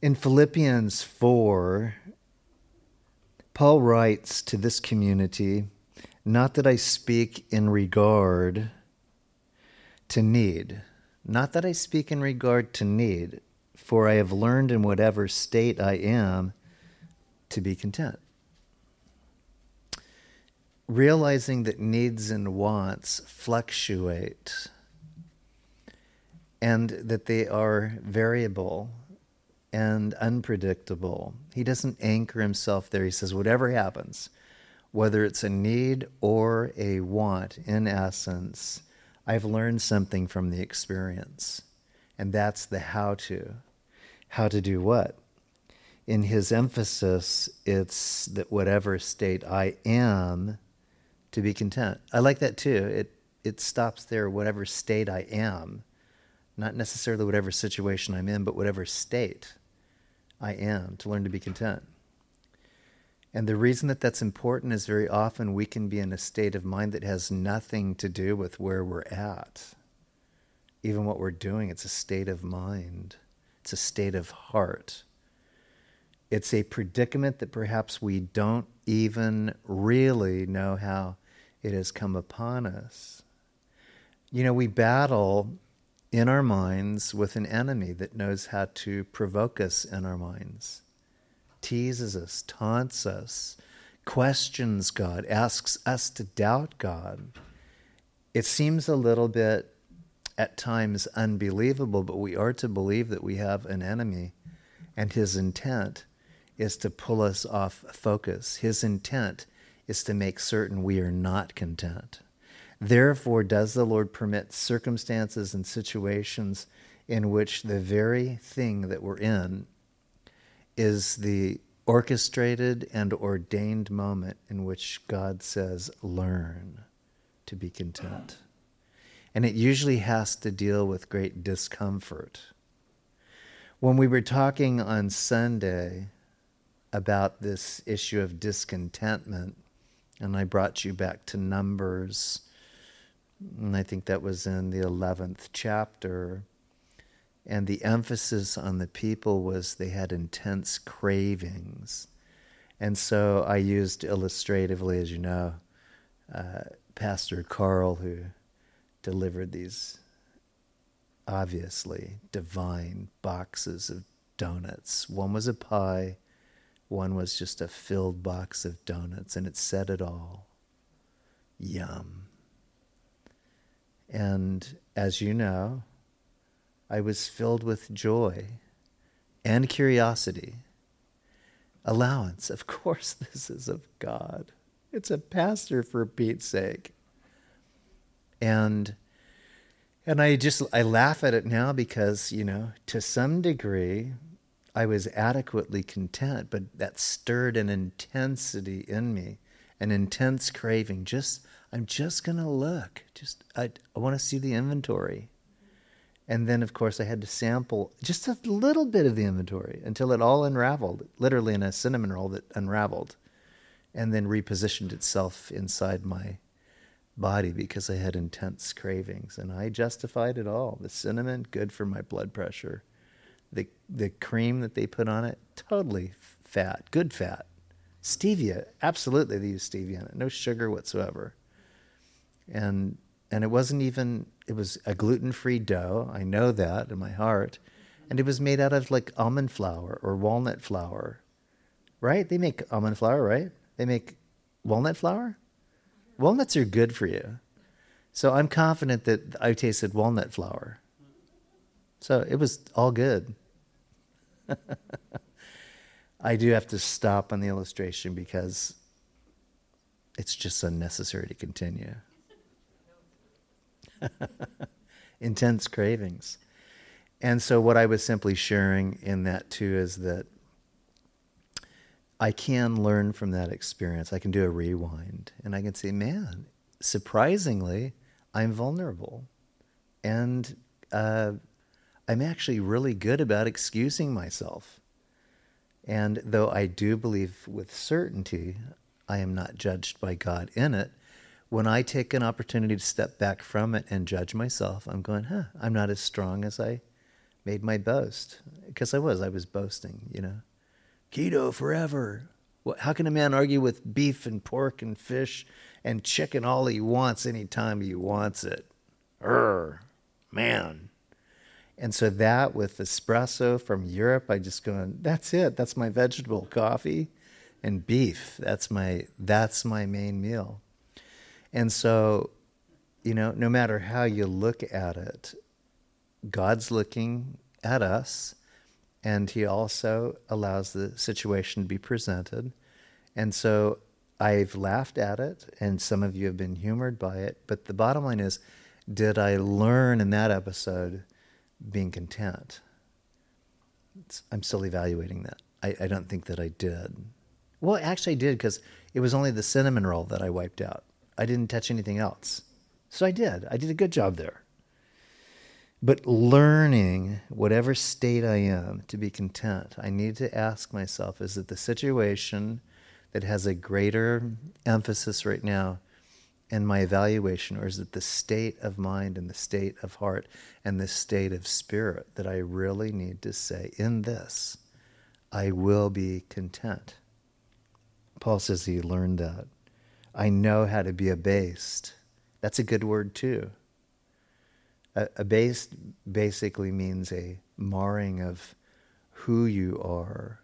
In Philippians 4, Paul writes to this community, Not that I speak in regard to need, not that I speak in regard to need, for I have learned in whatever state I am to be content. Realizing that needs and wants fluctuate and that they are variable and unpredictable. He doesn't anchor himself there. He says, whatever happens, whether it's a need or a want, in essence, I've learned something from the experience. And that's the how to. How to do what? In his emphasis, it's that whatever state I am, to be content. I like that too. It, it stops there, whatever state I am. Not necessarily whatever situation I'm in, but whatever state I am, to learn to be content. And the reason that that's important is very often we can be in a state of mind that has nothing to do with where we're at. Even what we're doing, it's a state of mind, it's a state of heart. It's a predicament that perhaps we don't even really know how it has come upon us. You know, we battle in our minds with an enemy that knows how to provoke us in our minds, teases us, taunts us, questions God, asks us to doubt God. It seems a little bit at times unbelievable, but we are to believe that we have an enemy, and his intent is to pull us off focus. His intent is to make certain we are not content. Therefore, does the Lord permit circumstances and situations in which the very thing that we're in is the orchestrated and ordained moment in which God says, Learn to be content. And it usually has to deal with great discomfort. When we were talking on Sunday about this issue of discontentment, and I brought you back to Numbers and I think that was in the 11th chapter. And the emphasis on the people was they had intense cravings. And so I used illustratively, as you know, uh, Pastor Carl, who delivered these obviously divine boxes of donuts. One was a pie, one was just a filled box of donuts, and it said it all. Yum. And as you know, I was filled with joy and curiosity. Allowance, of course, this is of God. It's a pastor for Pete's sake. And and I just I laugh at it now because, you know, to some degree I was adequately content, but that stirred an intensity in me, an intense craving just I'm just going to look. Just I, I want to see the inventory. And then, of course, I had to sample just a little bit of the inventory until it all unraveled, literally in a cinnamon roll that unraveled and then repositioned itself inside my body because I had intense cravings. And I justified it all. The cinnamon, good for my blood pressure. The, the cream that they put on it, totally fat, good fat. Stevia, absolutely, they use stevia in it, no sugar whatsoever and and it wasn't even it was a gluten-free dough i know that in my heart and it was made out of like almond flour or walnut flour. Right? They make almond flour right? They make walnut flour? Walnuts are good for you. So i'm confident that i tasted walnut flour. So it was all good. I do have to stop on the illustration because it's just unnecessary to continue intense cravings. And so, what I was simply sharing in that too is that I can learn from that experience. I can do a rewind and I can say, man, surprisingly, I'm vulnerable. And uh, I'm actually really good about excusing myself. And though I do believe with certainty I am not judged by God in it, when I take an opportunity to step back from it and judge myself, I'm going, huh, I'm not as strong as I made my boast because I was I was boasting, you know. Keto forever. What, how can a man argue with beef and pork and fish and chicken all he wants anytime he wants it? Err, man. And so that with espresso from Europe, I just going, that's it. That's my vegetable coffee and beef. That's my that's my main meal. And so, you know, no matter how you look at it, God's looking at us and he also allows the situation to be presented. And so I've laughed at it, and some of you have been humored by it. But the bottom line is, did I learn in that episode being content? It's, I'm still evaluating that. I, I don't think that I did. Well, actually, I did because it was only the cinnamon roll that I wiped out. I didn't touch anything else. So I did. I did a good job there. But learning, whatever state I am, to be content, I need to ask myself is it the situation that has a greater emphasis right now in my evaluation, or is it the state of mind and the state of heart and the state of spirit that I really need to say, in this, I will be content? Paul says he learned that. I know how to be abased. That's a good word, too. abased basically means a marring of who you are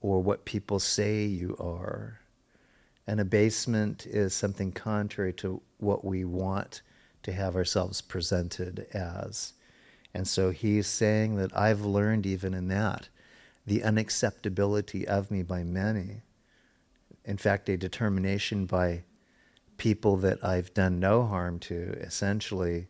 or what people say you are. An abasement is something contrary to what we want to have ourselves presented as. And so he's saying that I've learned even in that the unacceptability of me by many in fact, a determination by people that I've done no harm to, essentially,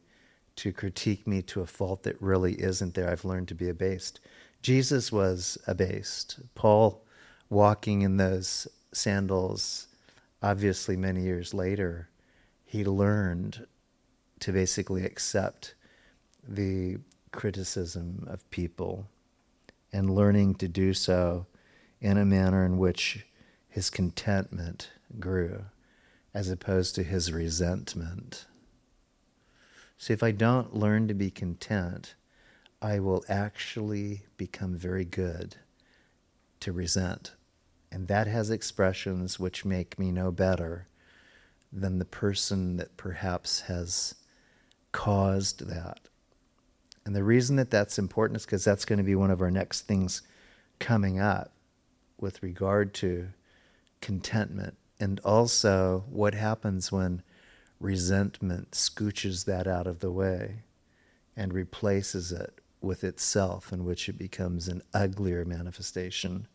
to critique me to a fault that really isn't there. I've learned to be abased. Jesus was abased. Paul, walking in those sandals, obviously many years later, he learned to basically accept the criticism of people and learning to do so in a manner in which his contentment grew as opposed to his resentment. See, if I don't learn to be content, I will actually become very good to resent. And that has expressions which make me no better than the person that perhaps has caused that. And the reason that that's important is because that's going to be one of our next things coming up with regard to contentment and also what happens when resentment scooches that out of the way and replaces it with itself, in which it becomes an uglier manifestation.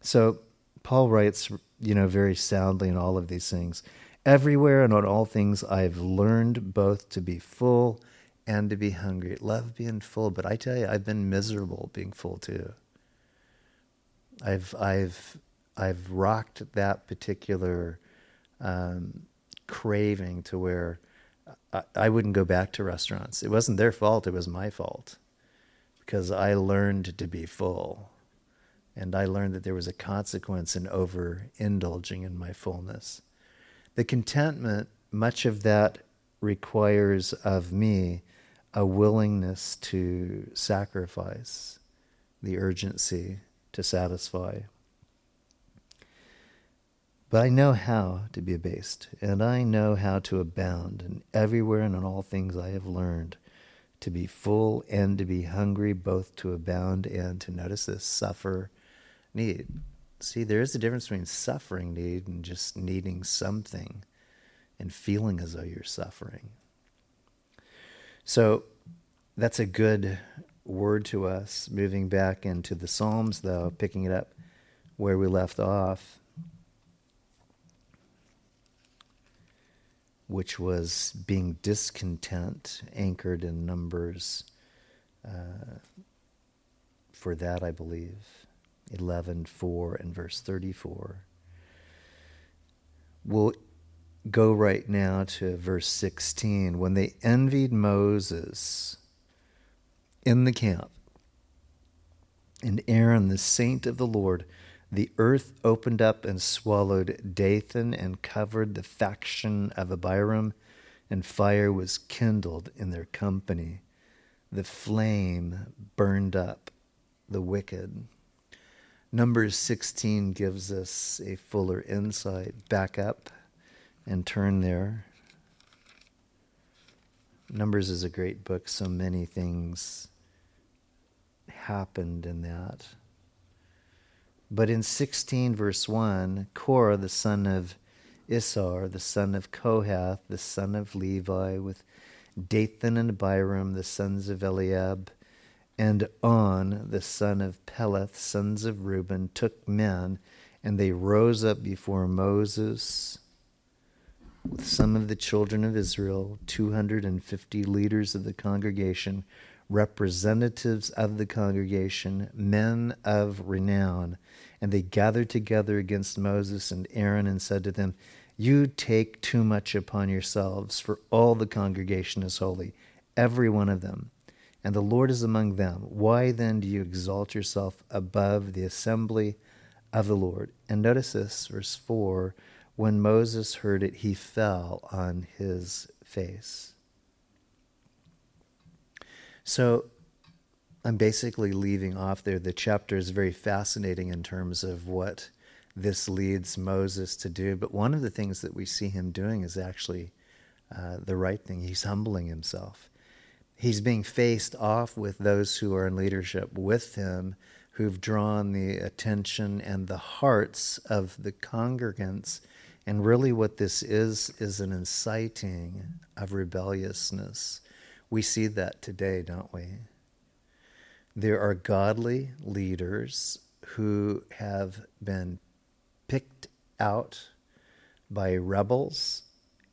So, Paul writes, you know, very soundly in all of these things. Everywhere and on all things, I've learned both to be full and to be hungry. Love being full, but I tell you, I've been miserable being full too. I've I've I've rocked that particular um, craving to where I, I wouldn't go back to restaurants. It wasn't their fault; it was my fault because I learned to be full, and I learned that there was a consequence in over indulging in my fullness. The contentment, much of that requires of me a willingness to sacrifice the urgency to satisfy. But I know how to be abased, and I know how to abound, and everywhere and in all things I have learned to be full and to be hungry, both to abound and to notice this suffer need. See, there is a difference between suffering need and just needing something and feeling as though you're suffering. So that's a good word to us. Moving back into the Psalms, though, picking it up where we left off. Which was being discontent, anchored in numbers. Uh, for that, I believe, 11, 4, and verse 34. We'll go right now to verse 16. When they envied Moses in the camp, and Aaron, the saint of the Lord, the earth opened up and swallowed Dathan and covered the faction of Abiram, and fire was kindled in their company. the flame burned up the wicked. Numbers 16 gives us a fuller insight. Back up and turn there. Numbers is a great book. So many things happened in that. But in 16, verse 1, Korah, the son of Izhar, the son of Kohath, the son of Levi, with Dathan and Abiram, the sons of Eliab, and On, the son of Peleth, sons of Reuben, took men, and they rose up before Moses with some of the children of Israel, 250 leaders of the congregation, representatives of the congregation, men of renown. And they gathered together against Moses and Aaron and said to them, You take too much upon yourselves, for all the congregation is holy, every one of them. And the Lord is among them. Why then do you exalt yourself above the assembly of the Lord? And notice this, verse 4 when Moses heard it, he fell on his face. So I'm basically leaving off there. The chapter is very fascinating in terms of what this leads Moses to do. But one of the things that we see him doing is actually uh, the right thing. He's humbling himself. He's being faced off with those who are in leadership with him, who've drawn the attention and the hearts of the congregants and really, what this is, is an inciting of rebelliousness. We see that today, don't we? There are godly leaders who have been picked out by rebels,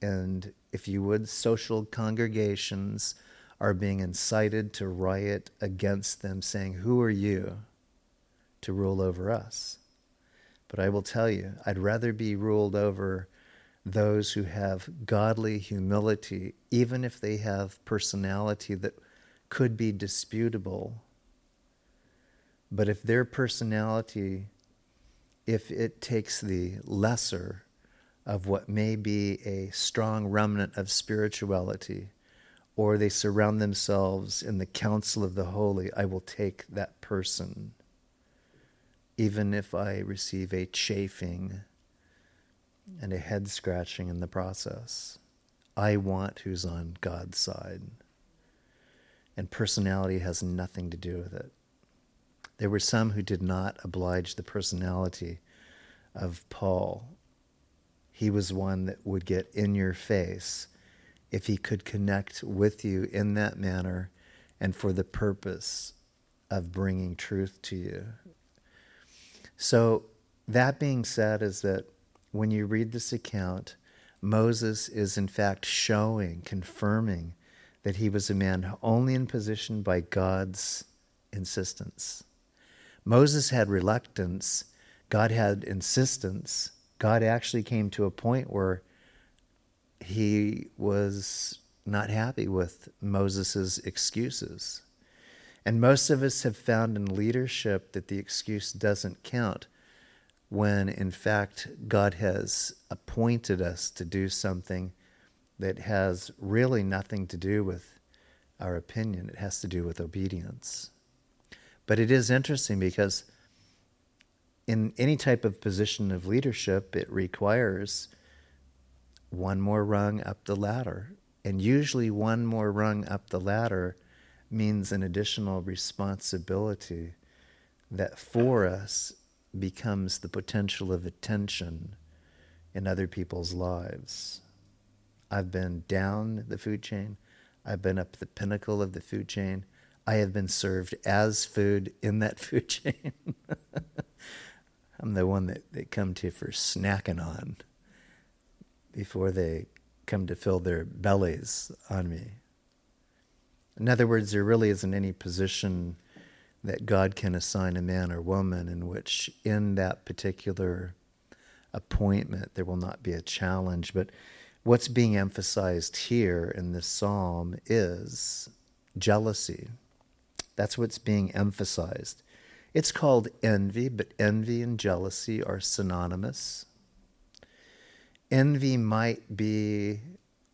and if you would, social congregations are being incited to riot against them, saying, Who are you to rule over us? But I will tell you, I'd rather be ruled over those who have godly humility, even if they have personality that could be disputable. But if their personality, if it takes the lesser of what may be a strong remnant of spirituality, or they surround themselves in the council of the holy, I will take that person even if I receive a chafing and a head scratching in the process. I want who's on God's side. And personality has nothing to do with it. There were some who did not oblige the personality of Paul. He was one that would get in your face if he could connect with you in that manner and for the purpose of bringing truth to you. So, that being said, is that when you read this account, Moses is in fact showing, confirming that he was a man only in position by God's insistence. Moses had reluctance, God had insistence. God actually came to a point where he was not happy with Moses' excuses. And most of us have found in leadership that the excuse doesn't count when, in fact, God has appointed us to do something that has really nothing to do with our opinion. It has to do with obedience. But it is interesting because in any type of position of leadership, it requires one more rung up the ladder. And usually, one more rung up the ladder means an additional responsibility that for us becomes the potential of attention in other people's lives. I've been down the food chain, I've been up the pinnacle of the food chain. I have been served as food in that food chain. I'm the one that they come to for snacking on before they come to fill their bellies on me. In other words, there really isn't any position that God can assign a man or woman in which, in that particular appointment, there will not be a challenge. But what's being emphasized here in this psalm is jealousy. That's what's being emphasized. It's called envy, but envy and jealousy are synonymous. Envy might be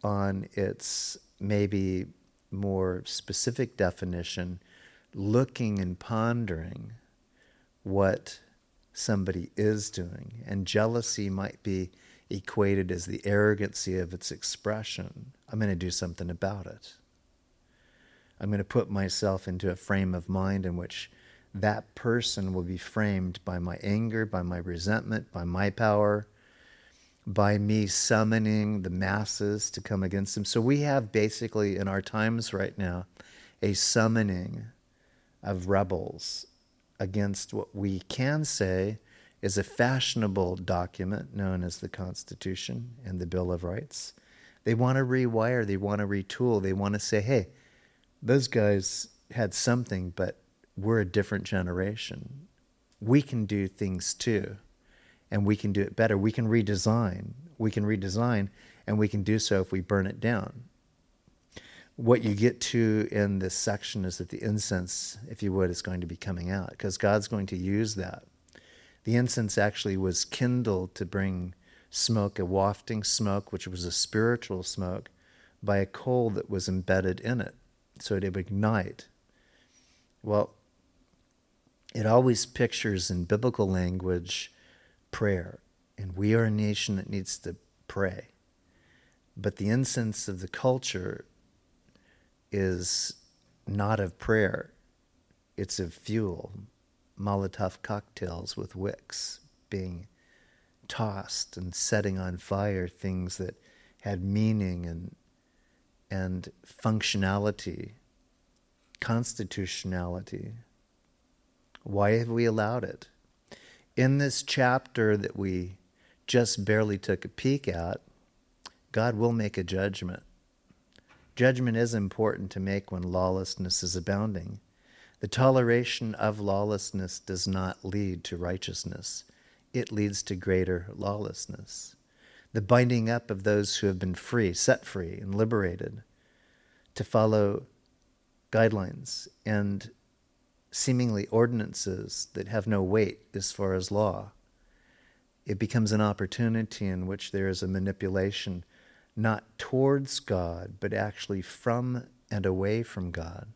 on its maybe more specific definition, looking and pondering what somebody is doing. And jealousy might be equated as the arrogancy of its expression. I'm going to do something about it. I'm going to put myself into a frame of mind in which that person will be framed by my anger, by my resentment, by my power, by me summoning the masses to come against them. So we have basically in our times right now a summoning of rebels against what we can say is a fashionable document known as the Constitution and the Bill of Rights. They want to rewire, they want to retool, they want to say, hey, those guys had something, but we're a different generation. We can do things too, and we can do it better. We can redesign. We can redesign, and we can do so if we burn it down. What you get to in this section is that the incense, if you would, is going to be coming out because God's going to use that. The incense actually was kindled to bring smoke, a wafting smoke, which was a spiritual smoke, by a coal that was embedded in it. So would ignite. Well, it always pictures in biblical language prayer. And we are a nation that needs to pray. But the incense of the culture is not of prayer, it's of fuel. Molotov cocktails with wicks being tossed and setting on fire things that had meaning and, and functionality, constitutionality. Why have we allowed it? In this chapter that we just barely took a peek at, God will make a judgment. Judgment is important to make when lawlessness is abounding. The toleration of lawlessness does not lead to righteousness, it leads to greater lawlessness. The binding up of those who have been free, set free, and liberated to follow guidelines and seemingly ordinances that have no weight as far as law. It becomes an opportunity in which there is a manipulation not towards God, but actually from and away from God.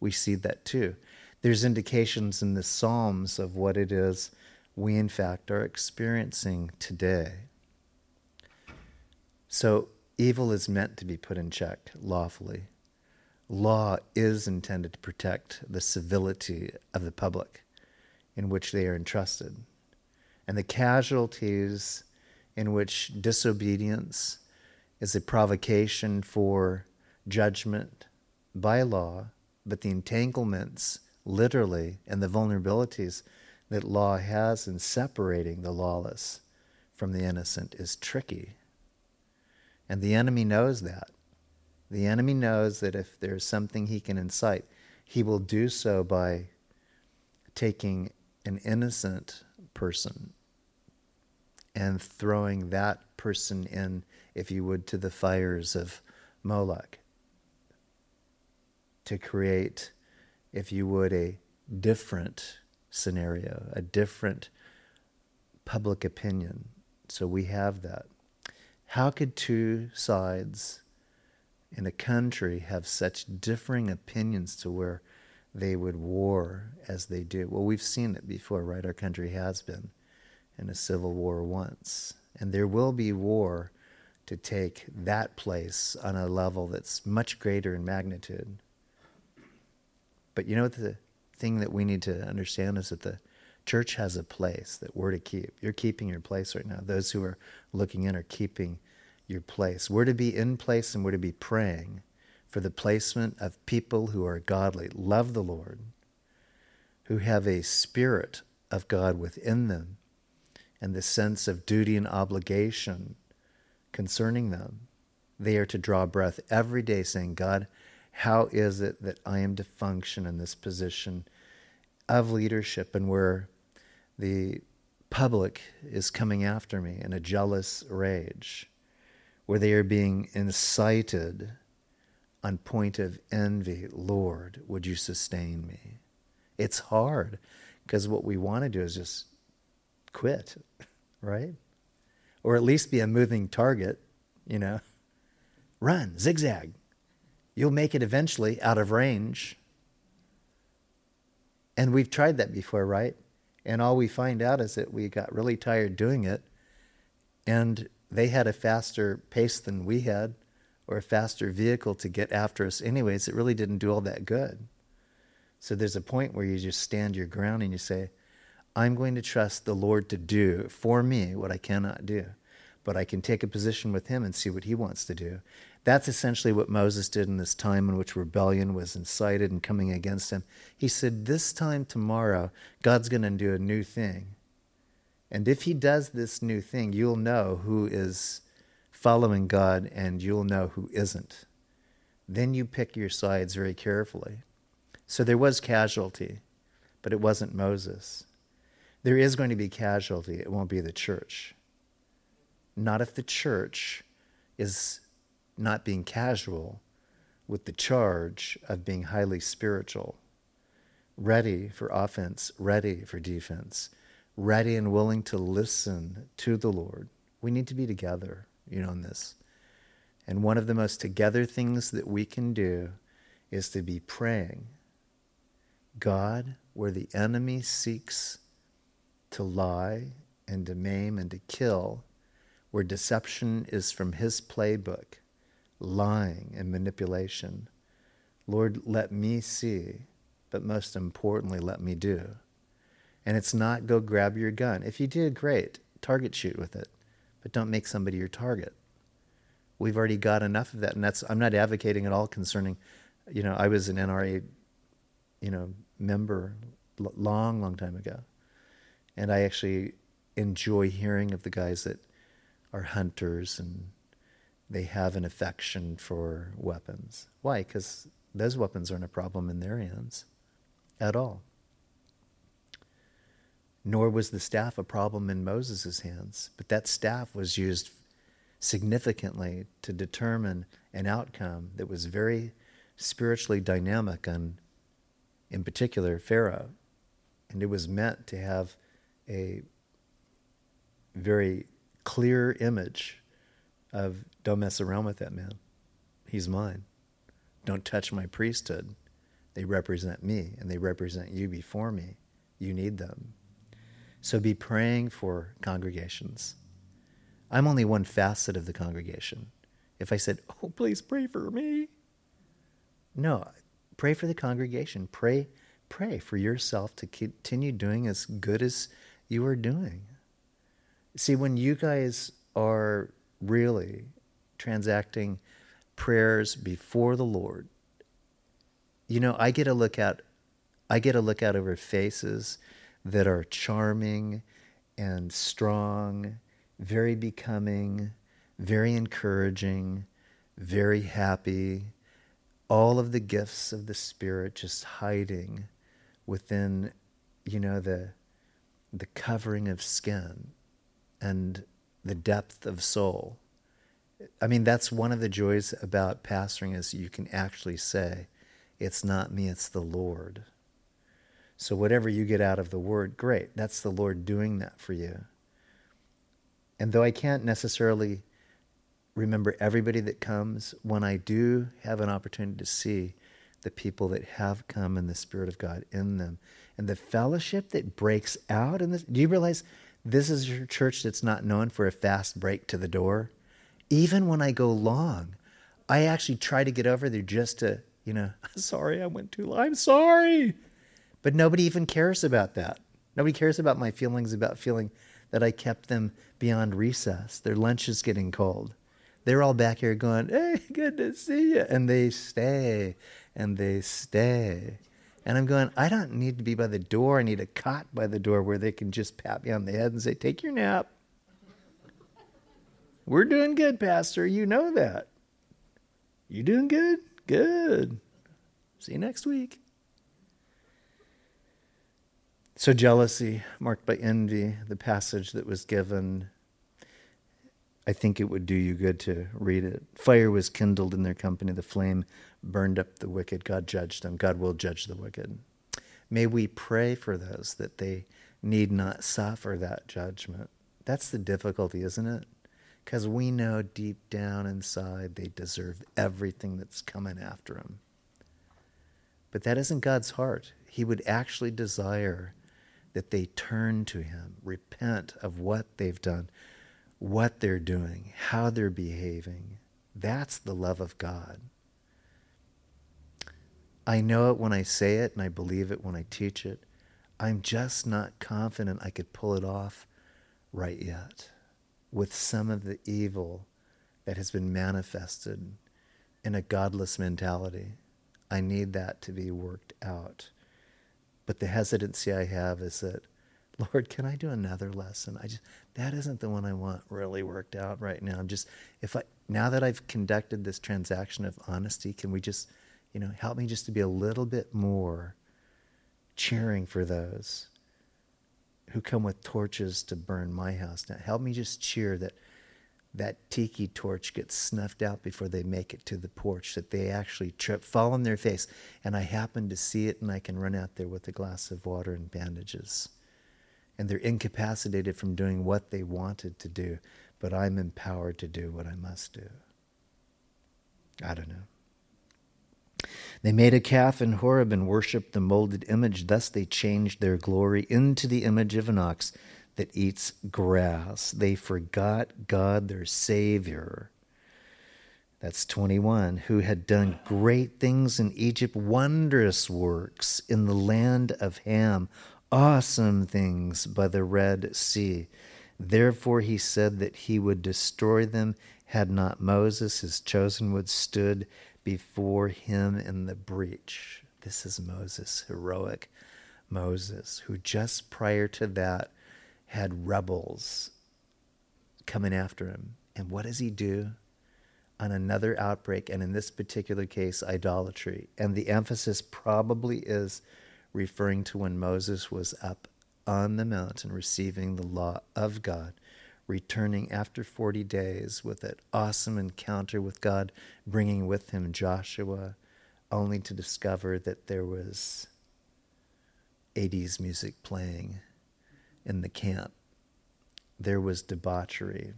We see that too. There's indications in the Psalms of what it is we, in fact, are experiencing today. So, evil is meant to be put in check lawfully law is intended to protect the civility of the public in which they are entrusted. And the casualties in which disobedience is a provocation for judgment by law, but the entanglements, literally, and the vulnerabilities that law has in separating the lawless from the innocent is tricky. And the enemy knows that. The enemy knows that if there's something he can incite, he will do so by taking an innocent person and throwing that person in, if you would, to the fires of Moloch to create, if you would, a different scenario, a different public opinion. So we have that. How could two sides in a country have such differing opinions to where they would war as they do. Well, we've seen it before, right? Our country has been in a civil war once. And there will be war to take that place on a level that's much greater in magnitude. But you know what the thing that we need to understand is that the church has a place that we're to keep. You're keeping your place right now. Those who are looking in are keeping your place. We're to be in place and we're to be praying for the placement of people who are godly, love the Lord, who have a spirit of God within them and the sense of duty and obligation concerning them. They are to draw breath every day saying, God, how is it that I am to function in this position of leadership and where the public is coming after me in a jealous rage? where they are being incited on point of envy. Lord, would you sustain me? It's hard because what we want to do is just quit, right? Or at least be a moving target, you know. Run, zigzag. You'll make it eventually out of range. And we've tried that before, right? And all we find out is that we got really tired doing it. And they had a faster pace than we had, or a faster vehicle to get after us, anyways. It really didn't do all that good. So there's a point where you just stand your ground and you say, I'm going to trust the Lord to do for me what I cannot do, but I can take a position with Him and see what He wants to do. That's essentially what Moses did in this time in which rebellion was incited and coming against him. He said, This time tomorrow, God's going to do a new thing. And if He does this new thing, you'll know who is following God and you'll know who isn't. Then you pick your sides very carefully. So there was casualty, but it wasn't Moses. There is going to be casualty, it won't be the church. Not if the church is not being casual with the charge of being highly spiritual, ready for offense, ready for defense, ready and willing to listen to the Lord. We need to be together, you know, in this. And one of the most together things that we can do is to be praying God, where the enemy seeks to lie and to maim and to kill, where deception is from his playbook, lying and manipulation. Lord, let me see, but most importantly, let me do. And it's not go grab your gun. If you did, great, target shoot with it, but don't make somebody your target. We've already got enough of that, and that's I'm not advocating at all concerning. You know, I was an NRA, you know, member long, long time ago, and I actually enjoy hearing of the guys that are hunters and they have an affection for weapons. Why? Because those weapons aren't a problem in their hands at all. Nor was the staff a problem in Moses' hands, but that staff was used significantly to determine an outcome that was very spiritually dynamic and in particular Pharaoh. And it was meant to have a very clear image of don't mess around with that man. He's mine. Don't touch my priesthood. They represent me and they represent you before me. You need them. So be praying for congregations. I'm only one facet of the congregation. If I said, Oh, please pray for me. No, pray for the congregation. Pray, pray for yourself to continue doing as good as you are doing. See, when you guys are really transacting prayers before the Lord, you know, I get a look at I get a look out over faces that are charming and strong, very becoming, very encouraging, very happy, all of the gifts of the Spirit just hiding within, you know, the the covering of skin and the depth of soul. I mean, that's one of the joys about pastoring is you can actually say, it's not me, it's the Lord. So whatever you get out of the word, great. That's the Lord doing that for you. And though I can't necessarily remember everybody that comes, when I do have an opportunity to see the people that have come and the Spirit of God in them and the fellowship that breaks out in this. Do you realize this is your church that's not known for a fast break to the door? Even when I go long, I actually try to get over there just to, you know, sorry, I went too long. I'm sorry. But nobody even cares about that. Nobody cares about my feelings about feeling that I kept them beyond recess. Their lunch is getting cold they're all back here going, hey, good to see you. And they stay and they stay. And I'm going, I don't need to be by the door. I need a cot by the door where they can just pat me on the head and say, take your nap. We're doing good, Pastor. You know that. You doing good? Good. See you next week. So, jealousy, marked by envy, the passage that was given I think it would do you good to read it. Fire was kindled in their company, the flame burned up the wicked. God judged them. God will judge the wicked. May we pray for those that they need not suffer that judgment. That's the difficulty, isn't it? because we know deep down inside they deserve everything that's coming after them. But that isn't God's heart. He would actually desire that they turn to Him, repent of what they've done, what they're doing, how they're behaving. That's the love of God. I know it when I say it and I believe it when I teach it. I'm just not confident I could pull it off right yet with some of the evil that has been manifested in a godless mentality. I need that to be worked out. But the hesitancy I have is that, Lord, can I do another lesson? I just that isn't the one I want really worked out right now. I'm just if I now that I've conducted this transaction of honesty, can we just you know, help me just to be a little bit more cheering for those who come with torches to burn my house. Now, help me just cheer that that tiki torch gets snuffed out before they make it to the porch, that they actually trip, fall on their face, and I happen to see it and I can run out there with a glass of water and bandages. And they're incapacitated from doing what they wanted to do, but I'm empowered to do what I must do. I don't know. They made a calf in Horeb and worshipped the molded image. Thus they changed their glory into the image of an ox that eats grass. They forgot God, their Savior. That's 21, who had done great things in Egypt, wondrous works in the land of Ham, awesome things by the Red Sea. Therefore he said that he would destroy them had not Moses, his chosen one, stood before him in the breach. This is Moses, heroic Moses, who just prior to that had rebels coming after him. And what does he do? On another outbreak, and in this particular case, idolatry. And the emphasis probably is referring to when Moses was up on the mountain receiving the law of God returning after 40 days with that awesome encounter with God, bringing with him Joshua, only to discover that there was 80s music playing in the camp. There was debauchery.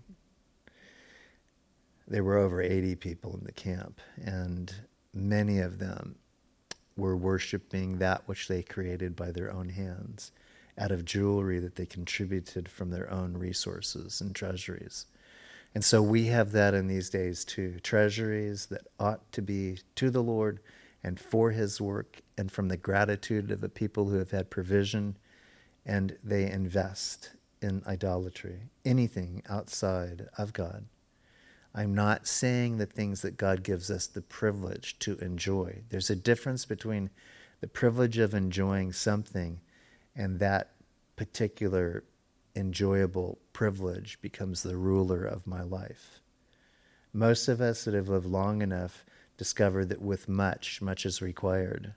There were over 80 people in the camp, and many of them were worshiping that which they created by their own hands out of jewelry that they contributed from their own resources and treasuries. And so we have that in these days too treasuries that ought to be to the Lord and for his work and from the gratitude of the people who have had provision and they invest in idolatry, anything outside of God. I'm not saying the things that God gives us the privilege to enjoy. There's a difference between the privilege of enjoying something and that particular enjoyable privilege becomes the ruler of my life. Most of us that have lived long enough discover that with much, much is required.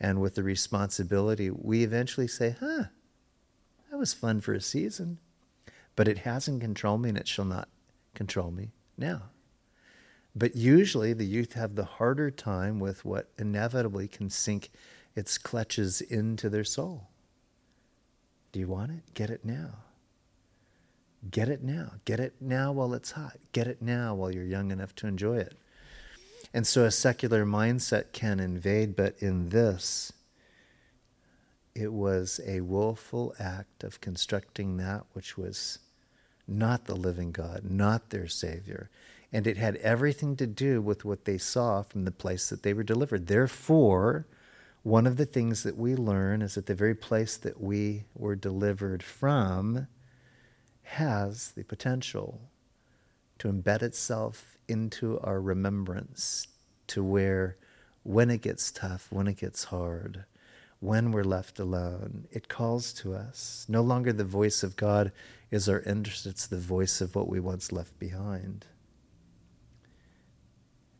And with the responsibility, we eventually say, huh, that was fun for a season, but it hasn't controlled me and it shall not control me now. But usually the youth have the harder time with what inevitably can sink its clutches into their soul. Do you want it? Get it now. Get it now. Get it now while it's hot. Get it now while you're young enough to enjoy it. And so a secular mindset can invade, but in this, it was a willful act of constructing that which was not the living God, not their Savior. And it had everything to do with what they saw from the place that they were delivered. Therefore, one of the things that we learn is that the very place that we were delivered from has the potential to embed itself into our remembrance to where when it gets tough, when it gets hard, when we're left alone, it calls to us. No longer the voice of God is our interest, it's the voice of what we once left behind.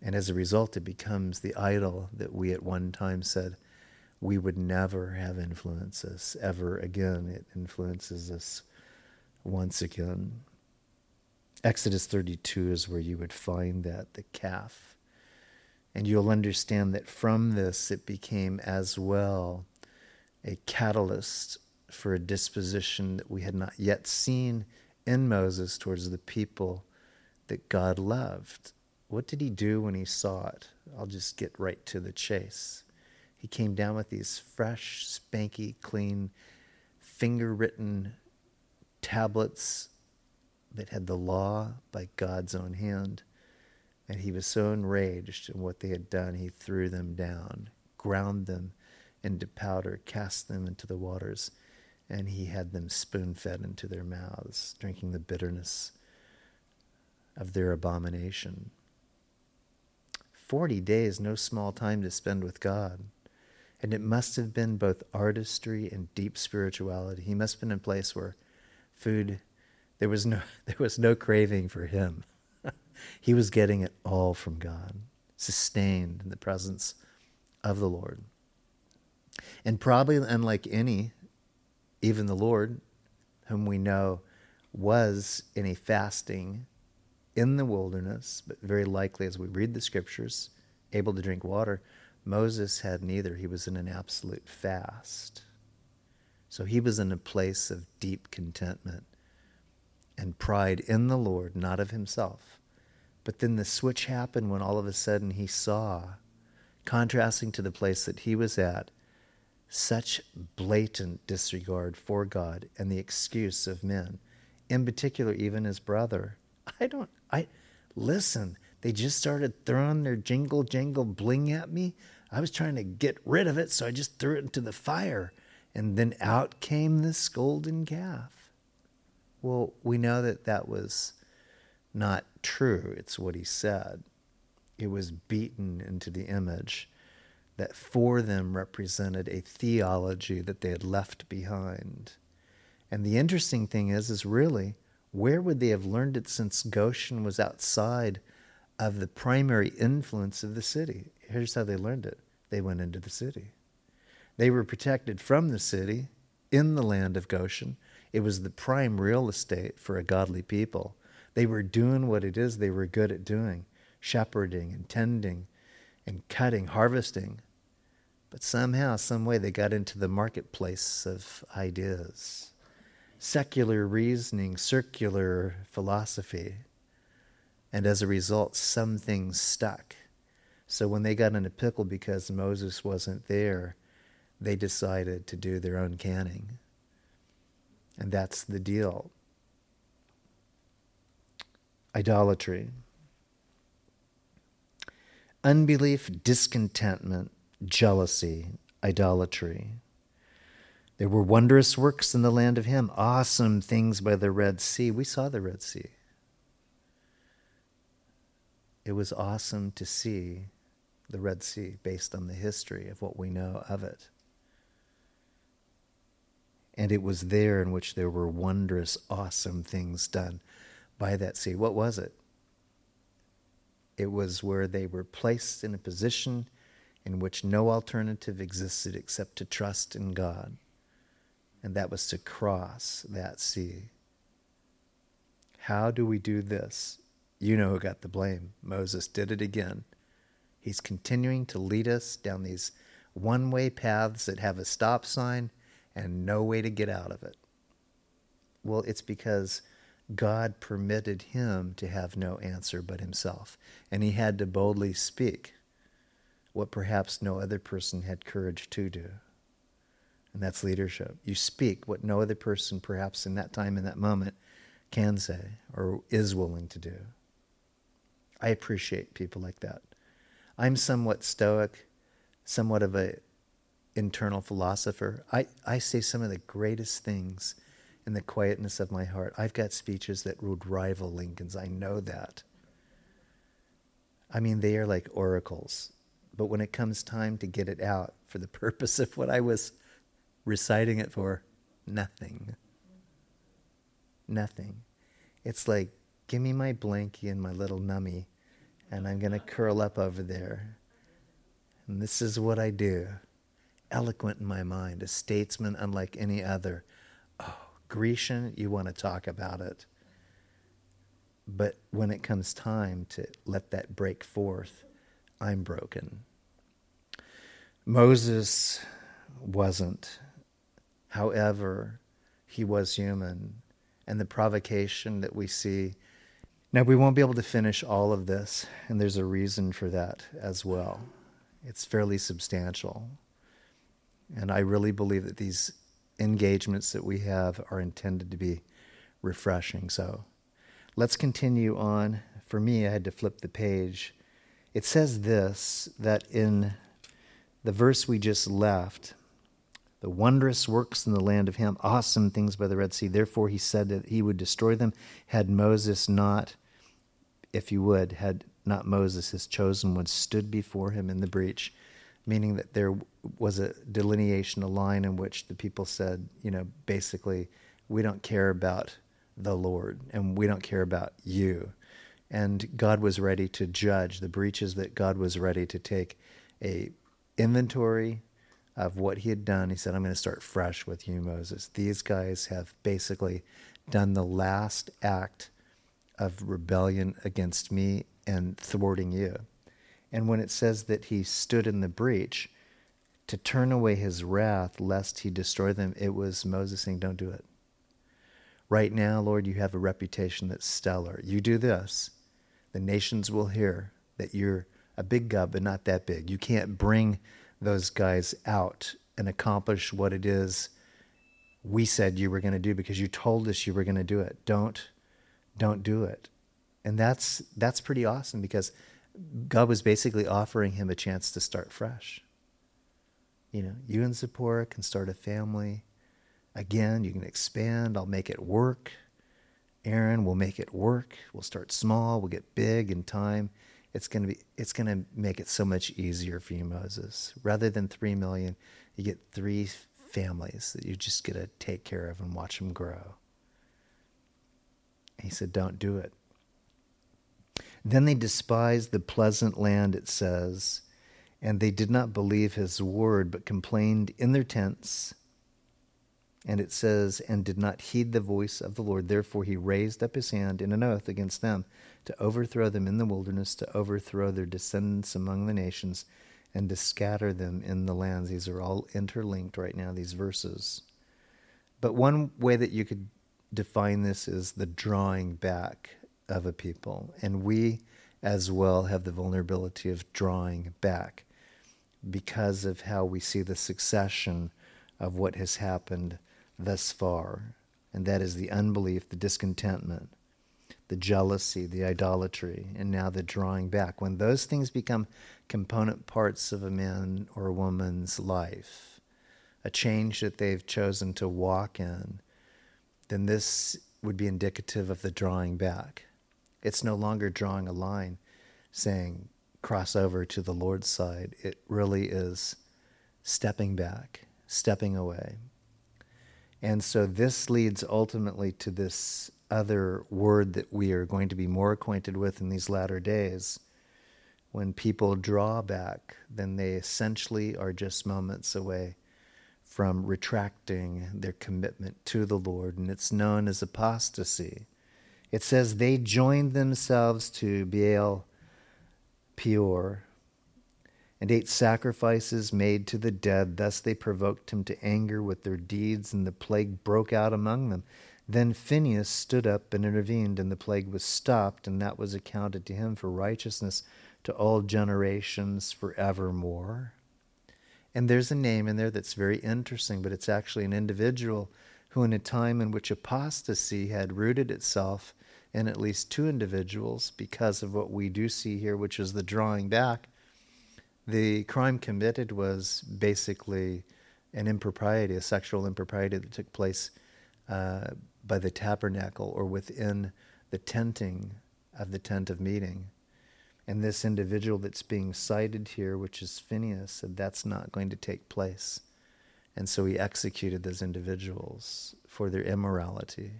And as a result, it becomes the idol that we at one time said, we would never have influences ever again. It influences us once again. Exodus 32 is where you would find that, the calf. And you'll understand that from this it became as well a catalyst for a disposition that we had not yet seen in Moses towards the people that God loved. What did he do when he saw it? I'll just get right to the chase. He came down with these fresh, spanky, clean, finger written tablets that had the law by God's own hand. And he was so enraged in what they had done, he threw them down, ground them into powder, cast them into the waters, and he had them spoon fed into their mouths, drinking the bitterness of their abomination. Forty days, no small time to spend with God. And it must have been both artistry and deep spirituality. He must have been in a place where food, there was no, there was no craving for him. he was getting it all from God, sustained in the presence of the Lord. And probably unlike any, even the Lord, whom we know was in a fasting in the wilderness, but very likely as we read the scriptures, able to drink water, Moses had neither. He was in an absolute fast. So he was in a place of deep contentment and pride in the Lord, not of himself. But then the switch happened when all of a sudden he saw, contrasting to the place that he was at, such blatant disregard for God and the excuse of men, in particular, even his brother. I don't, I, listen, they just started throwing their jingle jangle bling at me. I was trying to get rid of it, so I just threw it into the fire. And then out came this golden calf. Well, we know that that was not true. It's what he said. It was beaten into the image that for them represented a theology that they had left behind. And the interesting thing is, is really, where would they have learned it since Goshen was outside of the primary influence of the city? Here's how they learned it they went into the city. They were protected from the city in the land of Goshen. It was the prime real estate for a godly people. They were doing what it is they were good at doing shepherding and tending and cutting, harvesting. But somehow, some way, they got into the marketplace of ideas, secular reasoning, circular philosophy. And as a result, some things stuck. So when they got in a pickle because Moses wasn't there, they decided to do their own canning. And that's the deal. Idolatry. Unbelief, discontentment, jealousy, idolatry. There were wondrous works in the land of Ham, awesome things by the Red Sea. We saw the Red Sea. It was awesome to see the Red Sea based on the history of what we know of it. And it was there in which there were wondrous, awesome things done by that sea. What was it? It was where they were placed in a position in which no alternative existed except to trust in God. And that was to cross that sea. How do we do this? You know who got the blame. Moses did it again. He's continuing to lead us down these one way paths that have a stop sign and no way to get out of it. Well, it's because God permitted him to have no answer but himself, and he had to boldly speak what perhaps no other person had courage to do. And that's leadership. You speak what no other person, perhaps in that time, in that moment, can say or is willing to do. I appreciate people like that. I'm somewhat stoic, somewhat of a internal philosopher. I, I say some of the greatest things in the quietness of my heart. I've got speeches that would rival Lincoln's. I know that. I mean, they are like oracles. But when it comes time to get it out for the purpose of what I was reciting it for, nothing. Nothing. It's like, give me my blankie and my little nummy, and I'm going to curl up over there. And this is what I do. Eloquent in my mind, a statesman unlike any other. Oh, Grecian, you want to talk about it. But when it comes time to let that break forth, I'm broken. Moses wasn't. However, he was human. And the provocation that we see Now, we won't be able to finish all of this, and there's a reason for that as well. It's fairly substantial. And I really believe that these engagements that we have are intended to be refreshing. So let's continue on. For me, I had to flip the page. It says this that in the verse we just left, the wondrous works in the land of Ham, awesome things by the Red Sea. Therefore, he said that he would destroy them had Moses not, if you would, had not Moses, his chosen one, stood before him in the breach, meaning that there was a delineation, a line in which the people said, you know, basically, we don't care about the Lord and we don't care about you. And God was ready to judge the breaches that God was ready to take a inventory of what he had done. He said, I'm going to start fresh with you, Moses. These guys have basically done the last act of rebellion against me and thwarting you. And when it says that he stood in the breach to turn away his wrath lest he destroy them, it was Moses saying, Don't do it. Right now, Lord, you have a reputation that's stellar. You do this, the nations will hear that you're a big God, but not that big. You can't bring those guys out and accomplish what it is we said you were going to do because you told us you were going to do it. Don't don't do it. And that's that's pretty awesome because God was basically offering him a chance to start fresh. You know, you and Zipporah can start a family. Again, you can expand. I'll make it work. Aaron will make it work. We'll start small. We'll get big in time it's going to be it's to make it so much easier for you moses rather than 3 million you get three families that you just get to take care of and watch them grow he said don't do it then they despised the pleasant land it says and they did not believe his word but complained in their tents and it says, and did not heed the voice of the Lord. Therefore, he raised up his hand in an oath against them to overthrow them in the wilderness, to overthrow their descendants among the nations, and to scatter them in the lands. These are all interlinked right now, these verses. But one way that you could define this as the drawing back of a people. And we as well have the vulnerability of drawing back because of how we see the succession of what has happened thus far, and that is the unbelief, the discontentment, the jealousy, the idolatry, and now the drawing back. When those things become component parts of a man or a woman's life, a change that they've chosen to walk in, then this would be indicative of the drawing back. It's no longer drawing a line saying, cross over to the Lord's side. It really is stepping back, stepping away, and so this leads ultimately to this other word that we are going to be more acquainted with in these latter days. When people draw back, then they essentially are just moments away from retracting their commitment to the Lord, and it's known as apostasy. It says they joined themselves to Baal Peor, and ate sacrifices made to the dead. Thus they provoked him to anger with their deeds, and the plague broke out among them. Then Phinehas stood up and intervened, and the plague was stopped, and that was accounted to him for righteousness to all generations forevermore. And there's a name in there that's very interesting, but it's actually an individual who, in a time in which apostasy had rooted itself in at least two individuals because of what we do see here, which is the drawing back the crime committed was basically an impropriety, a sexual impropriety that took place uh, by the tabernacle or within the tenting of the tent of meeting. And this individual that's being cited here, which is Phineas, said that's not going to take place. And so he executed those individuals for their immorality.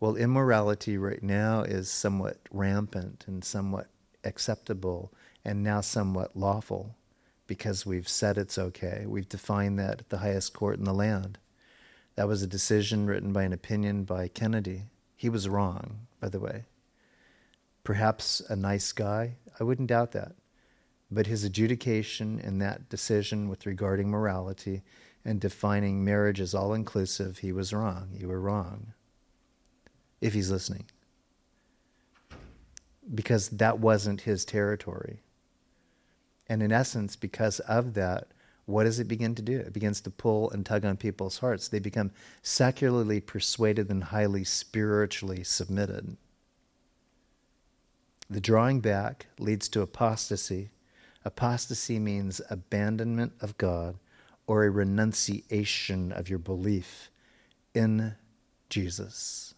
Well, immorality right now is somewhat rampant and somewhat acceptable and now somewhat lawful because we've said it's okay. We've defined that at the highest court in the land. That was a decision written by an opinion by Kennedy. He was wrong, by the way. Perhaps a nice guy, I wouldn't doubt that. But his adjudication in that decision with regarding morality and defining marriage as all inclusive, he was wrong. You were wrong. If he's listening. because that wasn't his territory. And in essence, because of that, what does it begin to do? It begins to pull and tug on people's hearts. They become secularly persuaded and highly spiritually submitted. The drawing back leads to apostasy. Apostasy means abandonment of God or a renunciation of your belief in Jesus.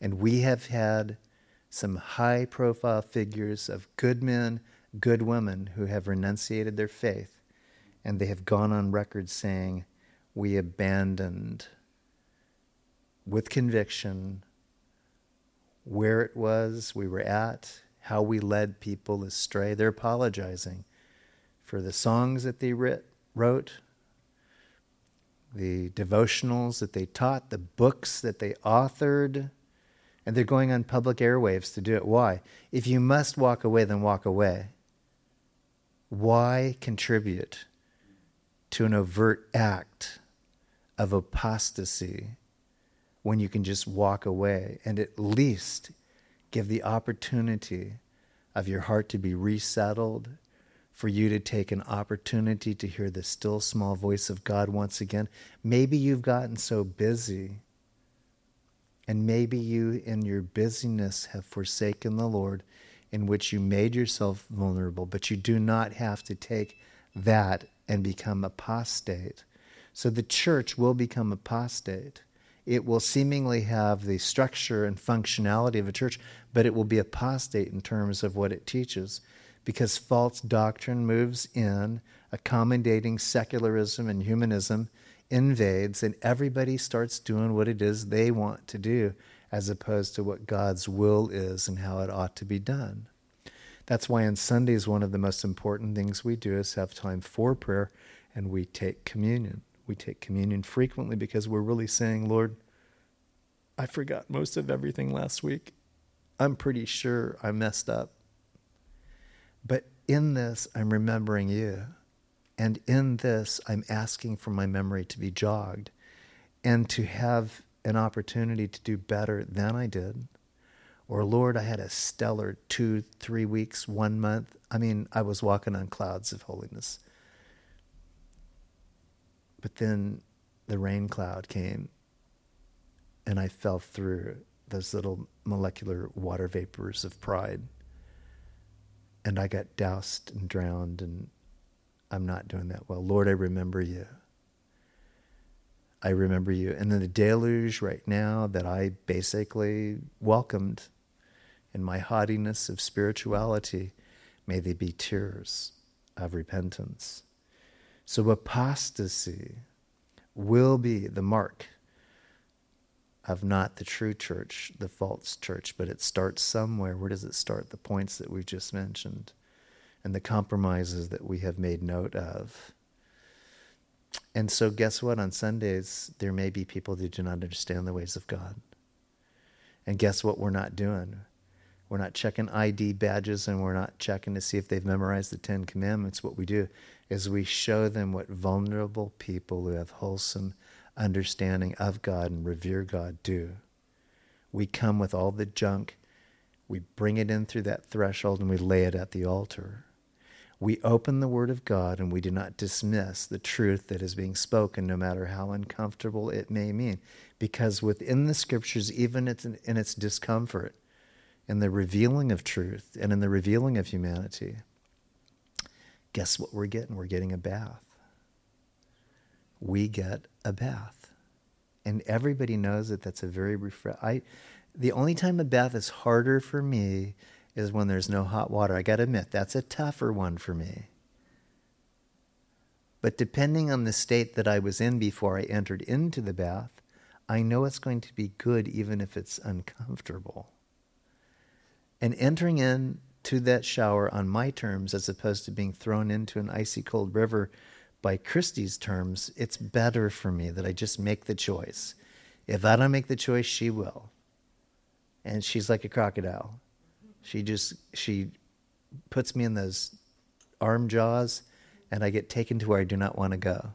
And we have had some high profile figures of good men, good women who have renunciated their faith and they have gone on record saying, We abandoned with conviction where it was we were at, how we led people astray. They're apologizing for the songs that they writ, wrote, the devotionals that they taught, the books that they authored, and they're going on public airwaves to do it. Why? If you must walk away, then walk away. Why contribute to an overt act of apostasy when you can just walk away and at least give the opportunity of your heart to be resettled, for you to take an opportunity to hear the still small voice of God once again. Maybe you've gotten so busy, and maybe you, in your busyness, have forsaken the Lord, in which you made yourself vulnerable, but you do not have to take that and become apostate. So the church will become apostate. It will seemingly have the structure and functionality of a church, but it will be apostate in terms of what it teaches because false doctrine moves in, accommodating secularism and humanism invades, and everybody starts doing what it is they want to do as opposed to what God's will is and how it ought to be done. That's why on Sundays, one of the most important things we do is have time for prayer and we take communion. We take communion frequently because we're really saying, Lord, I forgot most of everything last week. I'm pretty sure I messed up. But in this, I'm remembering you. And in this, I'm asking for my memory to be jogged and to have an opportunity to do better than I did or Lord, I had a stellar two, three weeks, one month. I mean, I was walking on clouds of holiness. But then the rain cloud came and I fell through those little molecular water vapors of pride. And I got doused and drowned, and I'm not doing that well. Lord, I remember you. I remember you. And then the deluge right now that I basically welcomed in my haughtiness of spirituality, may they be tears of repentance. So apostasy will be the mark of not the true church, the false church, but it starts somewhere. Where does it start? The points that we've just mentioned and the compromises that we have made note of. And so, guess what? On Sundays, there may be people that do not understand the ways of God. And guess what we're not doing? We're not checking ID badges and we're not checking to see if they've memorized the Ten Commandments. What we do is we show them what vulnerable people who have wholesome understanding of God and revere God do. We come with all the junk, we bring it in through that threshold, and we lay it at the altar. We open the Word of God and we do not dismiss the truth that is being spoken, no matter how uncomfortable it may mean. Because within the Scriptures, even in its discomfort, in the revealing of truth and in the revealing of humanity, guess what we're getting? We're getting a bath. We get a bath. And everybody knows that that's a very refresh. I, the only time a bath is harder for me is when there's no hot water. I got to admit, that's a tougher one for me. But depending on the state that I was in before I entered into the bath, I know it's going to be good even if it's uncomfortable and entering into that shower on my terms as opposed to being thrown into an icy cold river by Christy's terms, it's better for me that I just make the choice. If I don't make the choice, she will. And she's like a crocodile. She just she puts me in those arm jaws and I get taken to where I do not want to go.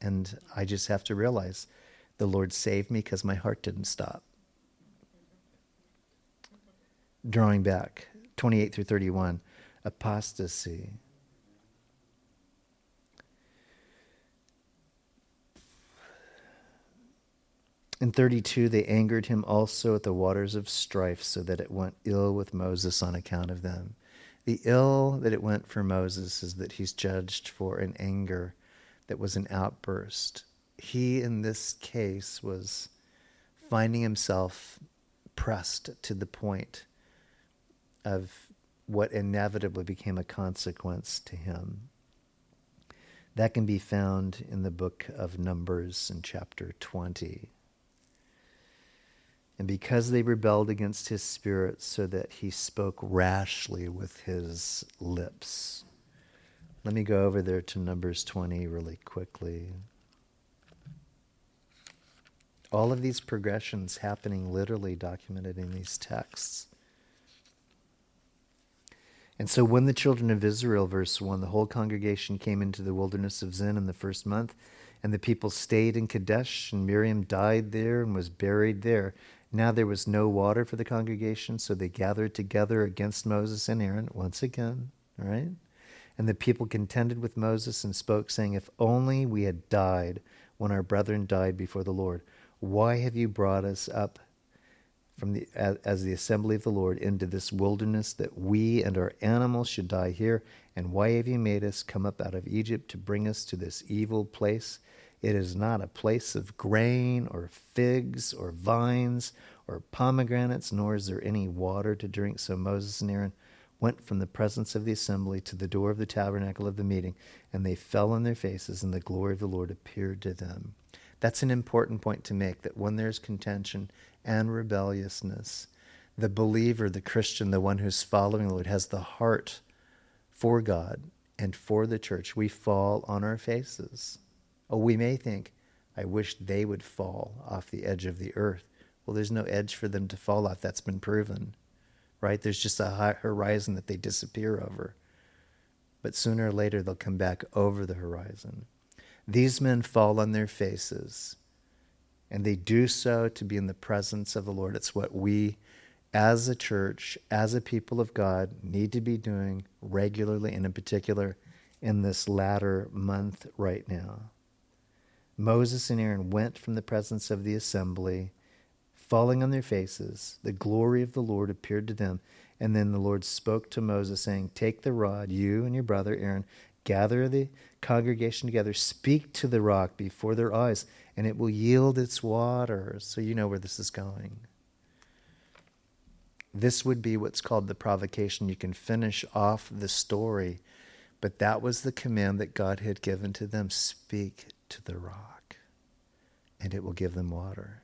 And I just have to realize the Lord saved me because my heart didn't stop. Drawing back, 28 through 31, apostasy. In 32, they angered him also at the waters of strife, so that it went ill with Moses on account of them. The ill that it went for Moses is that he's judged for an anger that was an outburst. He, in this case, was finding himself pressed to the point of what inevitably became a consequence to him. That can be found in the book of Numbers in chapter 20. And because they rebelled against his spirit, so that he spoke rashly with his lips. Let me go over there to Numbers 20 really quickly. All of these progressions happening literally documented in these texts. And so when the children of Israel, verse 1, the whole congregation came into the wilderness of Zin in the first month, and the people stayed in Kadesh, and Miriam died there and was buried there. Now there was no water for the congregation, so they gathered together against Moses and Aaron once again. Right? And the people contended with Moses and spoke, saying, If only we had died when our brethren died before the Lord. Why have you brought us up from the as, as, the assembly of the Lord into this wilderness that we and our animals should die here? And why have you made us come up out of Egypt to bring us to this evil place? It is not a place of grain or figs or vines or pomegranates, nor is there any water to drink. So Moses and Aaron went from the presence of the assembly to the door of the tabernacle of the meeting, and they fell on their faces, and the glory of the Lord appeared to them. That's an important point to make that when there's contention and rebelliousness, the believer, the Christian, the one who's following the Lord, has the heart for God and for the church. We fall on our faces. Oh, we may think, I wish they would fall off the edge of the earth. Well, there's no edge for them to fall off. That's been proven, right? There's just a horizon that they disappear over. But sooner or later, they'll come back over the horizon. These men fall on their faces, and they do so to be in the presence of the Lord. It's what we, as a church, as a people of God, need to be doing regularly, and in particular in this latter month right now. Moses and Aaron went from the presence of the assembly, falling on their faces. The glory of the Lord appeared to them. And then the Lord spoke to Moses, saying, Take the rod, you and your brother Aaron, gather the congregation together, speak to the rock before their eyes, and it will yield its water. So you know where this is going. This would be what's called the provocation. You can finish off the story, but that was the command that God had given to them speak to the rock, and it will give them water.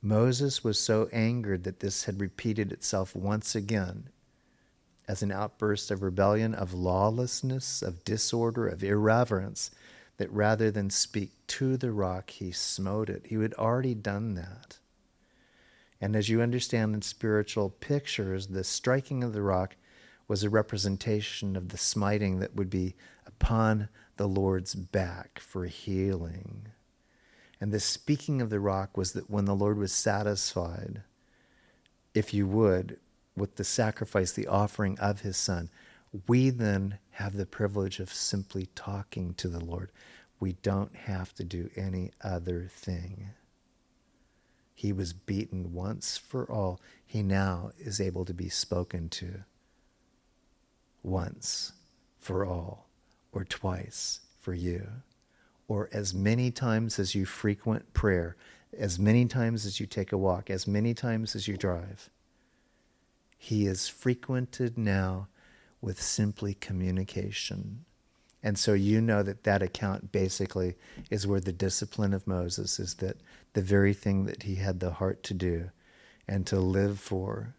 Moses was so angered that this had repeated itself once again as an outburst of rebellion, of lawlessness, of disorder, of irreverence, that rather than speak to the rock, he smote it. He had already done that. And as you understand in spiritual pictures, the striking of the rock was a representation of the smiting that would be upon the Lord's back for healing. And the speaking of the rock was that when the Lord was satisfied, if you would, with the sacrifice, the offering of his son, we then have the privilege of simply talking to the Lord. We don't have to do any other thing. He was beaten once for all. He now is able to be spoken to once for all or twice for you, or as many times as you frequent prayer, as many times as you take a walk, as many times as you drive. He is frequented now with simply communication. And so you know that that account basically is where the discipline of Moses is that the very thing that he had the heart to do and to live for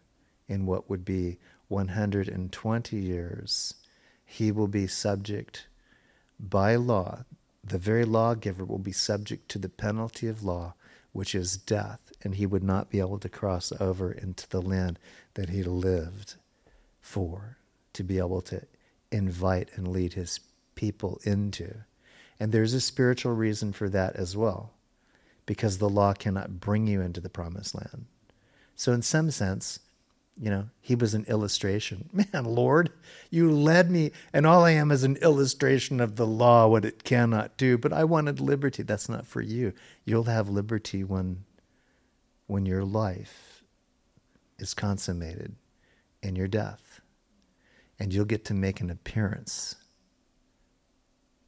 in what would be 120 years, he will be subject by law, the very lawgiver will be subject to the penalty of law, which is death, and he would not be able to cross over into the land that he lived for, to be able to invite and lead his people into. And there's a spiritual reason for that as well, because the law cannot bring you into the promised land. So, in some sense, You know, he was an illustration. Man, Lord, you led me, and all I am is an illustration of the law, what it cannot do. But I wanted liberty. That's not for you. You'll have liberty when, when your life is consummated in your death, and you'll get to make an appearance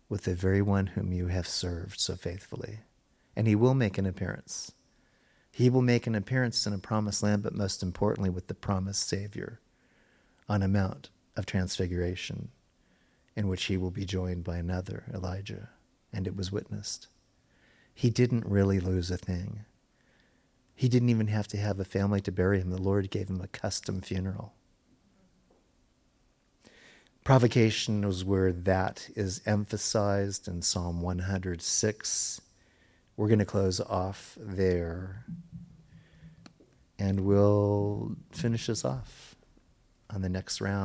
with the very one whom you have served so faithfully. And he will make an appearance. He will make an appearance in a promised land, but most importantly, with the promised Savior on a Mount of Transfiguration, in which he will be joined by another, Elijah, and it was witnessed. He didn't really lose a thing. He didn't even have to have a family to bury him. The Lord gave him a custom funeral. Provocation is where that is emphasized in Psalm 106. We're going to close off there. And we'll finish this off on the next round.